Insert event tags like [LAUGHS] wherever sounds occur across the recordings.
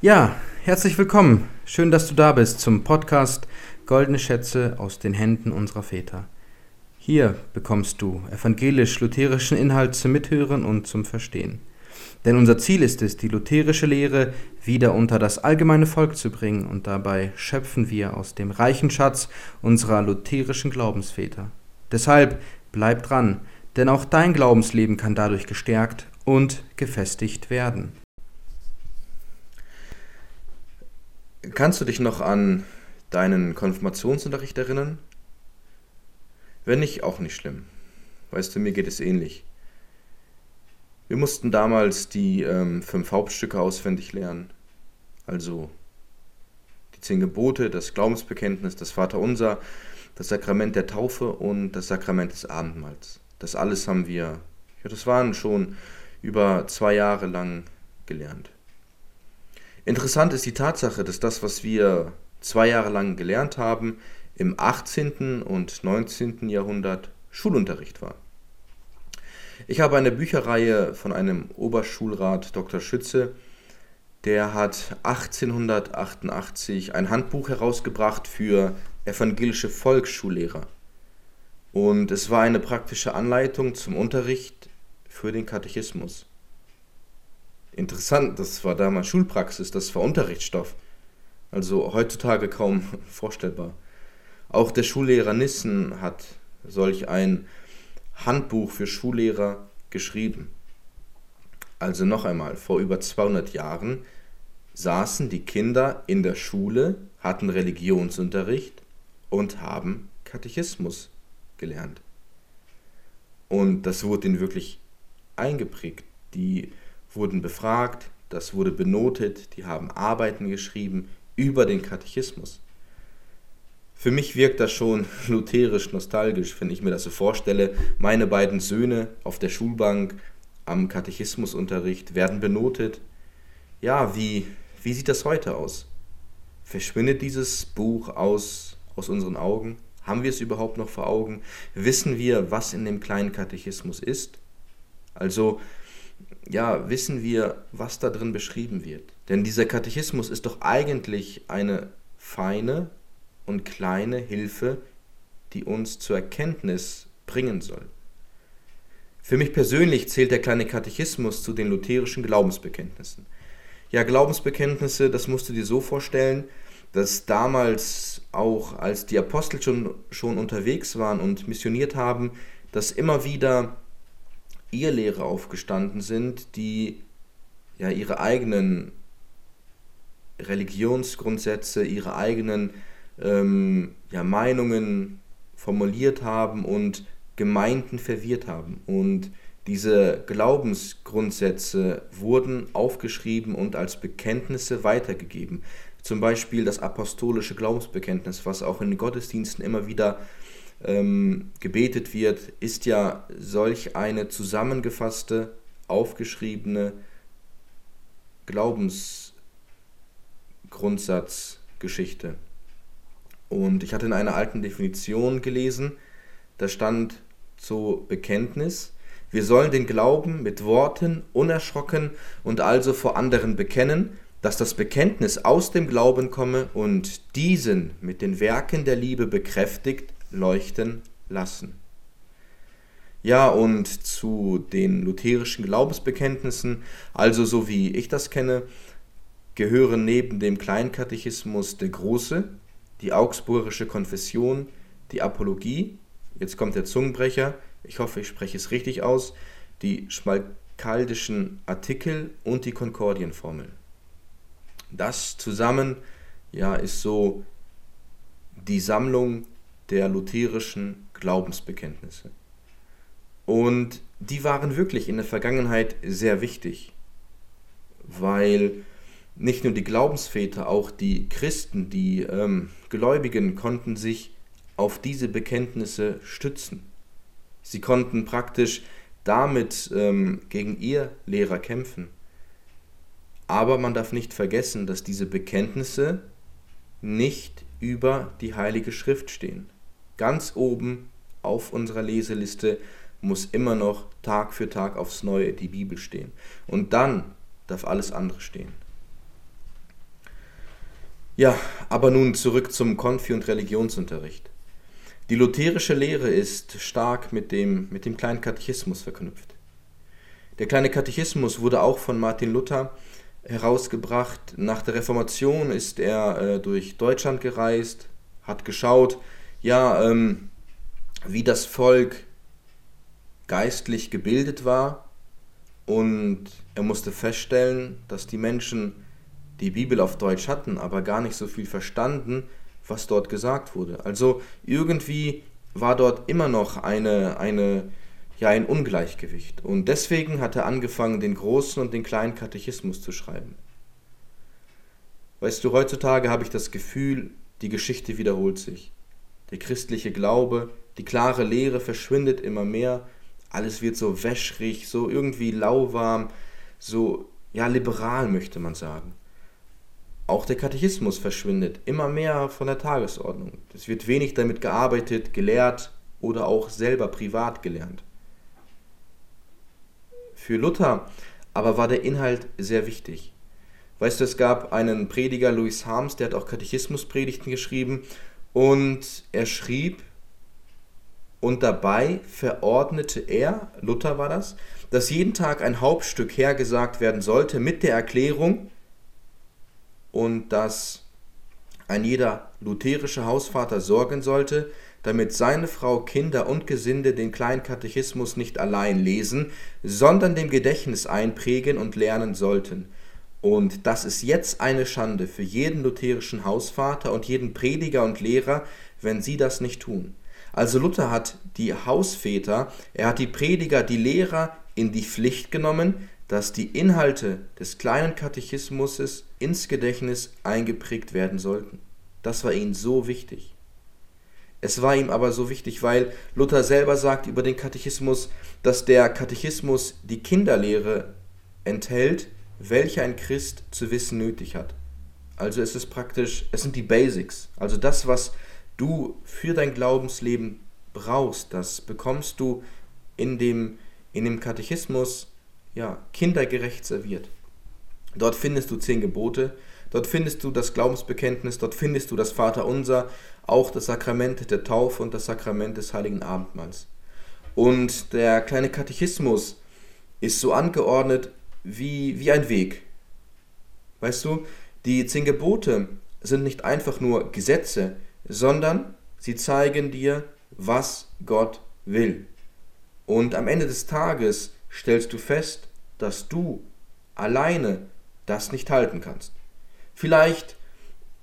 Ja, herzlich willkommen. Schön, dass du da bist zum Podcast Goldene Schätze aus den Händen unserer Väter. Hier bekommst du evangelisch-lutherischen Inhalt zum Mithören und zum Verstehen. Denn unser Ziel ist es, die lutherische Lehre wieder unter das allgemeine Volk zu bringen und dabei schöpfen wir aus dem reichen Schatz unserer lutherischen Glaubensväter. Deshalb bleib dran, denn auch dein Glaubensleben kann dadurch gestärkt und gefestigt werden. Kannst du dich noch an deinen Konfirmationsunterricht erinnern? Wenn nicht, auch nicht schlimm. Weißt du, mir geht es ähnlich. Wir mussten damals die ähm, fünf Hauptstücke auswendig lernen. Also die zehn Gebote, das Glaubensbekenntnis, das Vaterunser, das Sakrament der Taufe und das Sakrament des Abendmahls. Das alles haben wir, ja, das waren schon über zwei Jahre lang gelernt. Interessant ist die Tatsache, dass das, was wir zwei Jahre lang gelernt haben, im 18. und 19. Jahrhundert Schulunterricht war. Ich habe eine Bücherreihe von einem Oberschulrat Dr. Schütze, der hat 1888 ein Handbuch herausgebracht für evangelische Volksschullehrer. Und es war eine praktische Anleitung zum Unterricht für den Katechismus interessant, das war damals Schulpraxis, das war Unterrichtsstoff. Also heutzutage kaum [LAUGHS] vorstellbar. Auch der Schullehrer Nissen hat solch ein Handbuch für Schullehrer geschrieben. Also noch einmal, vor über 200 Jahren saßen die Kinder in der Schule, hatten Religionsunterricht und haben Katechismus gelernt. Und das wurde ihnen wirklich eingeprägt. Die wurden befragt, das wurde benotet, die haben Arbeiten geschrieben über den Katechismus. Für mich wirkt das schon [LAUGHS] lutherisch nostalgisch, wenn ich mir das so vorstelle. Meine beiden Söhne auf der Schulbank am Katechismusunterricht werden benotet. Ja, wie, wie sieht das heute aus? Verschwindet dieses Buch aus, aus unseren Augen? Haben wir es überhaupt noch vor Augen? Wissen wir, was in dem kleinen Katechismus ist? Also ja, wissen wir, was da drin beschrieben wird. Denn dieser Katechismus ist doch eigentlich eine feine und kleine Hilfe, die uns zur Erkenntnis bringen soll. Für mich persönlich zählt der kleine Katechismus zu den lutherischen Glaubensbekenntnissen. Ja, Glaubensbekenntnisse, das musst du dir so vorstellen, dass damals auch, als die Apostel schon, schon unterwegs waren und missioniert haben, dass immer wieder Irrlehrer aufgestanden sind, die ja ihre eigenen Religionsgrundsätze, ihre eigenen ähm, ja, Meinungen formuliert haben und Gemeinden verwirrt haben. Und diese Glaubensgrundsätze wurden aufgeschrieben und als Bekenntnisse weitergegeben. Zum Beispiel das apostolische Glaubensbekenntnis, was auch in Gottesdiensten immer wieder ähm, gebetet wird, ist ja solch eine zusammengefasste, aufgeschriebene Glaubensgrundsatzgeschichte. Und ich hatte in einer alten Definition gelesen, da stand zu Bekenntnis, wir sollen den Glauben mit Worten unerschrocken und also vor anderen bekennen, dass das Bekenntnis aus dem Glauben komme und diesen mit den Werken der Liebe bekräftigt, leuchten lassen. Ja, und zu den lutherischen Glaubensbekenntnissen, also so wie ich das kenne, gehören neben dem Kleinkatechismus der Große, die Augsburgische Konfession, die Apologie, jetzt kommt der Zungenbrecher, ich hoffe, ich spreche es richtig aus, die schmalkaldischen Artikel und die Konkordienformel. Das zusammen ja, ist so die Sammlung der lutherischen Glaubensbekenntnisse. Und die waren wirklich in der Vergangenheit sehr wichtig, weil nicht nur die Glaubensväter, auch die Christen, die ähm, Gläubigen konnten sich auf diese Bekenntnisse stützen. Sie konnten praktisch damit ähm, gegen ihr Lehrer kämpfen. Aber man darf nicht vergessen, dass diese Bekenntnisse nicht über die Heilige Schrift stehen. Ganz oben auf unserer Leseliste muss immer noch Tag für Tag aufs Neue die Bibel stehen. Und dann darf alles andere stehen. Ja, aber nun zurück zum Konfi- und Religionsunterricht. Die lutherische Lehre ist stark mit dem, mit dem kleinen Katechismus verknüpft. Der kleine Katechismus wurde auch von Martin Luther herausgebracht. Nach der Reformation ist er äh, durch Deutschland gereist, hat geschaut, ja, ähm, wie das Volk geistlich gebildet war und er musste feststellen, dass die Menschen die Bibel auf Deutsch hatten, aber gar nicht so viel verstanden, was dort gesagt wurde. Also irgendwie war dort immer noch eine, eine, ja, ein Ungleichgewicht. Und deswegen hat er angefangen, den großen und den kleinen Katechismus zu schreiben. Weißt du, heutzutage habe ich das Gefühl, die Geschichte wiederholt sich. Der christliche Glaube, die klare Lehre verschwindet immer mehr. Alles wird so wäschrig, so irgendwie lauwarm, so ja liberal möchte man sagen. Auch der Katechismus verschwindet immer mehr von der Tagesordnung. Es wird wenig damit gearbeitet, gelehrt oder auch selber privat gelernt. Für Luther aber war der Inhalt sehr wichtig. Weißt du, es gab einen Prediger, Louis Harms, der hat auch Katechismuspredigten geschrieben und er schrieb, und dabei verordnete er, Luther war das, dass jeden Tag ein Hauptstück hergesagt werden sollte mit der Erklärung, und dass ein jeder lutherische Hausvater sorgen sollte, damit seine Frau, Kinder und Gesinde den kleinen Katechismus nicht allein lesen, sondern dem Gedächtnis einprägen und lernen sollten. Und das ist jetzt eine Schande für jeden lutherischen Hausvater und jeden Prediger und Lehrer, wenn sie das nicht tun. Also Luther hat die Hausväter, er hat die Prediger, die Lehrer in die Pflicht genommen, dass die Inhalte des kleinen Katechismus ins Gedächtnis eingeprägt werden sollten. Das war ihm so wichtig. Es war ihm aber so wichtig, weil Luther selber sagt über den Katechismus, dass der Katechismus die Kinderlehre enthält, welche ein Christ zu wissen nötig hat. Also es ist praktisch, es sind die Basics, also das, was du für dein Glaubensleben brauchst, das bekommst du in dem, in dem Katechismus ja, kindergerecht serviert. Dort findest du zehn Gebote, dort findest du das Glaubensbekenntnis, dort findest du das Vaterunser, auch das Sakrament der Taufe und das Sakrament des Heiligen Abendmahls. Und der kleine Katechismus ist so angeordnet wie, wie ein Weg. Weißt du, die zehn Gebote sind nicht einfach nur Gesetze, sondern sie zeigen dir, was Gott will. Und am Ende des Tages stellst du fest, dass du alleine das nicht halten kannst. Vielleicht,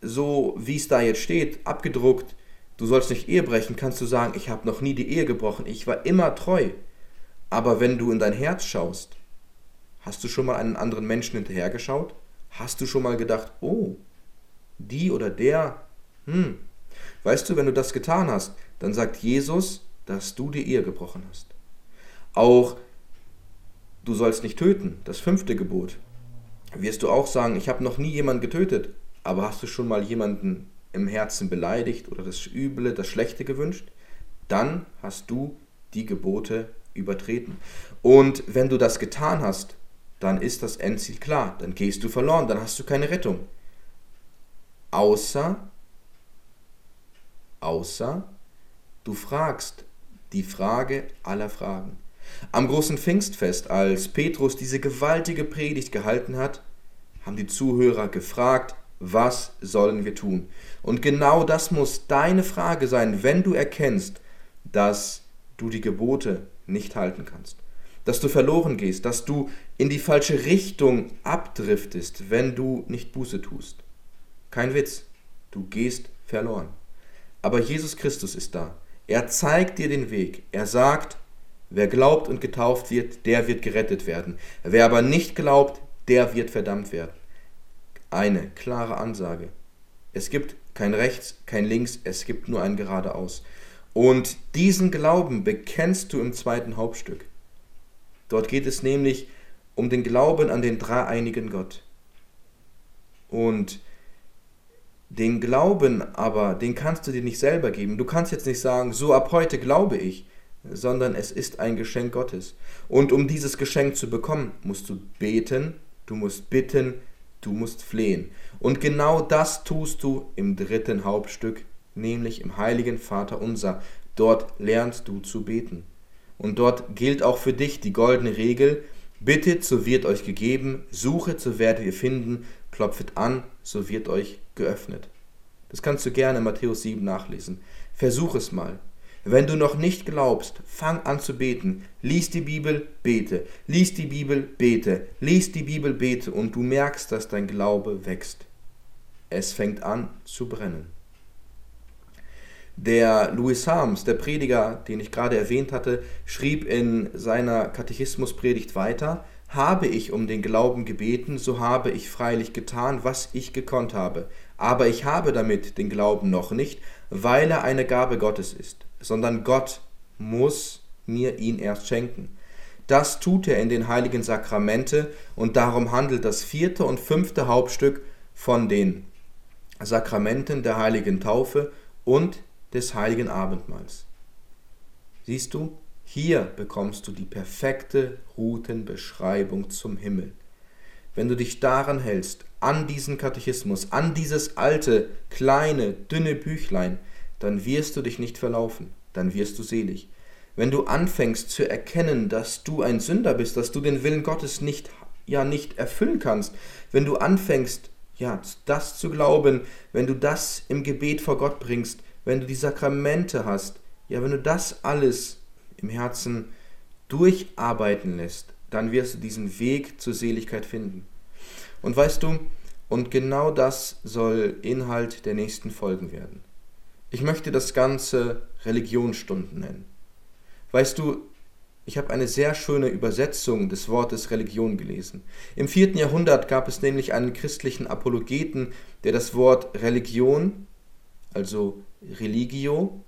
so wie es da jetzt steht, abgedruckt, du sollst nicht Ehe brechen, kannst du sagen, ich habe noch nie die Ehe gebrochen, ich war immer treu. Aber wenn du in dein Herz schaust, hast du schon mal einen anderen Menschen hinterhergeschaut? Hast du schon mal gedacht, oh, die oder der, hm. Weißt du, wenn du das getan hast, dann sagt Jesus, dass du die Ehe gebrochen hast. Auch du sollst nicht töten, das fünfte Gebot, wirst du auch sagen, ich habe noch nie jemanden getötet, aber hast du schon mal jemanden im Herzen beleidigt oder das Üble, das Schlechte gewünscht, dann hast du die Gebote übertreten. Und wenn du das getan hast, dann ist das Endziel klar, dann gehst du verloren, dann hast du keine Rettung. Außer, außer du fragst die Frage aller Fragen. Am großen Pfingstfest, als Petrus diese gewaltige Predigt gehalten hat, haben die Zuhörer gefragt, was sollen wir tun? Und genau das muss deine Frage sein, wenn du erkennst, dass du die Gebote nicht halten kannst, dass du verloren gehst, dass du in die falsche Richtung abdriftest, wenn du nicht Buße tust. Kein Witz, du gehst verloren. Aber Jesus Christus ist da. Er zeigt dir den Weg. Er sagt, Wer glaubt und getauft wird, der wird gerettet werden. Wer aber nicht glaubt, der wird verdammt werden. Eine klare Ansage. Es gibt kein Rechts, kein Links, es gibt nur ein geradeaus. Und diesen Glauben bekennst du im zweiten Hauptstück. Dort geht es nämlich um den Glauben an den dreieinigen Gott. Und den Glauben aber, den kannst du dir nicht selber geben. Du kannst jetzt nicht sagen, so ab heute glaube ich sondern es ist ein Geschenk Gottes. Und um dieses Geschenk zu bekommen, musst du beten, du musst bitten, du musst flehen. Und genau das tust du im dritten Hauptstück, nämlich im heiligen Vater unser. Dort lernst du zu beten. Und dort gilt auch für dich die goldene Regel, bittet, so wird euch gegeben, suchet, so werdet ihr finden, klopfet an, so wird euch geöffnet. Das kannst du gerne in Matthäus 7 nachlesen. Versuch es mal. Wenn du noch nicht glaubst, fang an zu beten. Lies die Bibel, bete. Lies die Bibel, bete. Lies die Bibel, bete. Und du merkst, dass dein Glaube wächst. Es fängt an zu brennen. Der Louis Harms, der Prediger, den ich gerade erwähnt hatte, schrieb in seiner Katechismuspredigt weiter, habe ich um den Glauben gebeten, so habe ich freilich getan, was ich gekonnt habe, aber ich habe damit den Glauben noch nicht, weil er eine Gabe Gottes ist, sondern Gott muss mir ihn erst schenken. Das tut er in den heiligen Sakramente und darum handelt das vierte und fünfte Hauptstück von den Sakramenten der heiligen Taufe und des heiligen Abendmahls. Siehst du, hier bekommst du die perfekte Routenbeschreibung zum Himmel. Wenn du dich daran hältst, an diesen Katechismus, an dieses alte, kleine, dünne Büchlein, dann wirst du dich nicht verlaufen, dann wirst du selig. Wenn du anfängst zu erkennen, dass du ein Sünder bist, dass du den Willen Gottes nicht ja nicht erfüllen kannst, wenn du anfängst, ja, das zu glauben, wenn du das im Gebet vor Gott bringst, wenn du die Sakramente hast, ja, wenn du das alles im Herzen durcharbeiten lässt, dann wirst du diesen Weg zur Seligkeit finden. Und weißt du, und genau das soll Inhalt der nächsten Folgen werden. Ich möchte das Ganze Religionsstunden nennen. Weißt du, ich habe eine sehr schöne Übersetzung des Wortes Religion gelesen. Im vierten Jahrhundert gab es nämlich einen christlichen Apologeten, der das Wort Religion, also religio,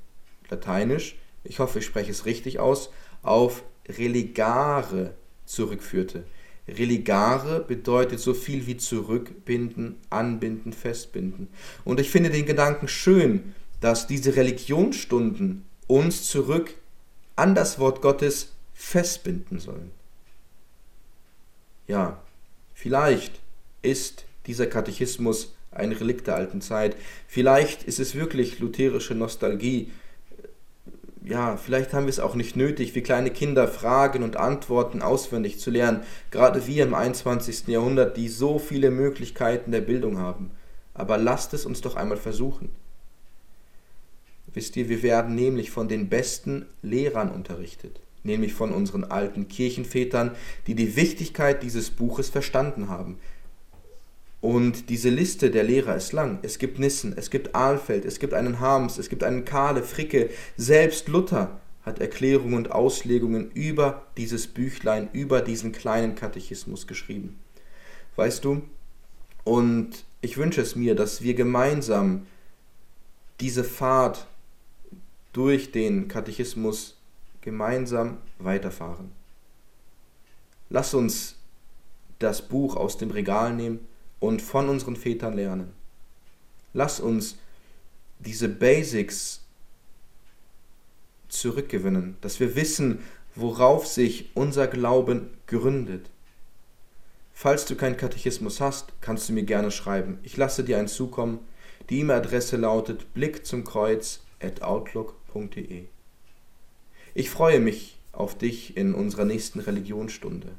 lateinisch, ich hoffe, ich spreche es richtig aus, auf religare zurückführte. Religare bedeutet so viel wie zurückbinden, anbinden, festbinden. Und ich finde den Gedanken schön, dass diese Religionsstunden uns zurück an das Wort Gottes festbinden sollen. Ja, vielleicht ist dieser Katechismus ein Relikt der alten Zeit. Vielleicht ist es wirklich lutherische Nostalgie. Ja, vielleicht haben wir es auch nicht nötig, wie kleine Kinder Fragen und Antworten auswendig zu lernen, gerade wir im 21. Jahrhundert, die so viele Möglichkeiten der Bildung haben. Aber lasst es uns doch einmal versuchen. Wisst ihr, wir werden nämlich von den besten Lehrern unterrichtet, nämlich von unseren alten Kirchenvätern, die die Wichtigkeit dieses Buches verstanden haben, und diese Liste der Lehrer ist lang. Es gibt Nissen, es gibt Ahlfeld, es gibt einen Harms, es gibt einen Kahle, Fricke. Selbst Luther hat Erklärungen und Auslegungen über dieses Büchlein, über diesen kleinen Katechismus geschrieben. Weißt du? Und ich wünsche es mir, dass wir gemeinsam diese Fahrt durch den Katechismus gemeinsam weiterfahren. Lass uns das Buch aus dem Regal nehmen und von unseren Vätern lernen. Lass uns diese Basics zurückgewinnen, dass wir wissen, worauf sich unser Glauben gründet. Falls du keinen Katechismus hast, kannst du mir gerne schreiben. Ich lasse dir einen zukommen. Die E-Mail-Adresse lautet blick zum Kreuz at outlook.de. Ich freue mich auf dich in unserer nächsten Religionsstunde.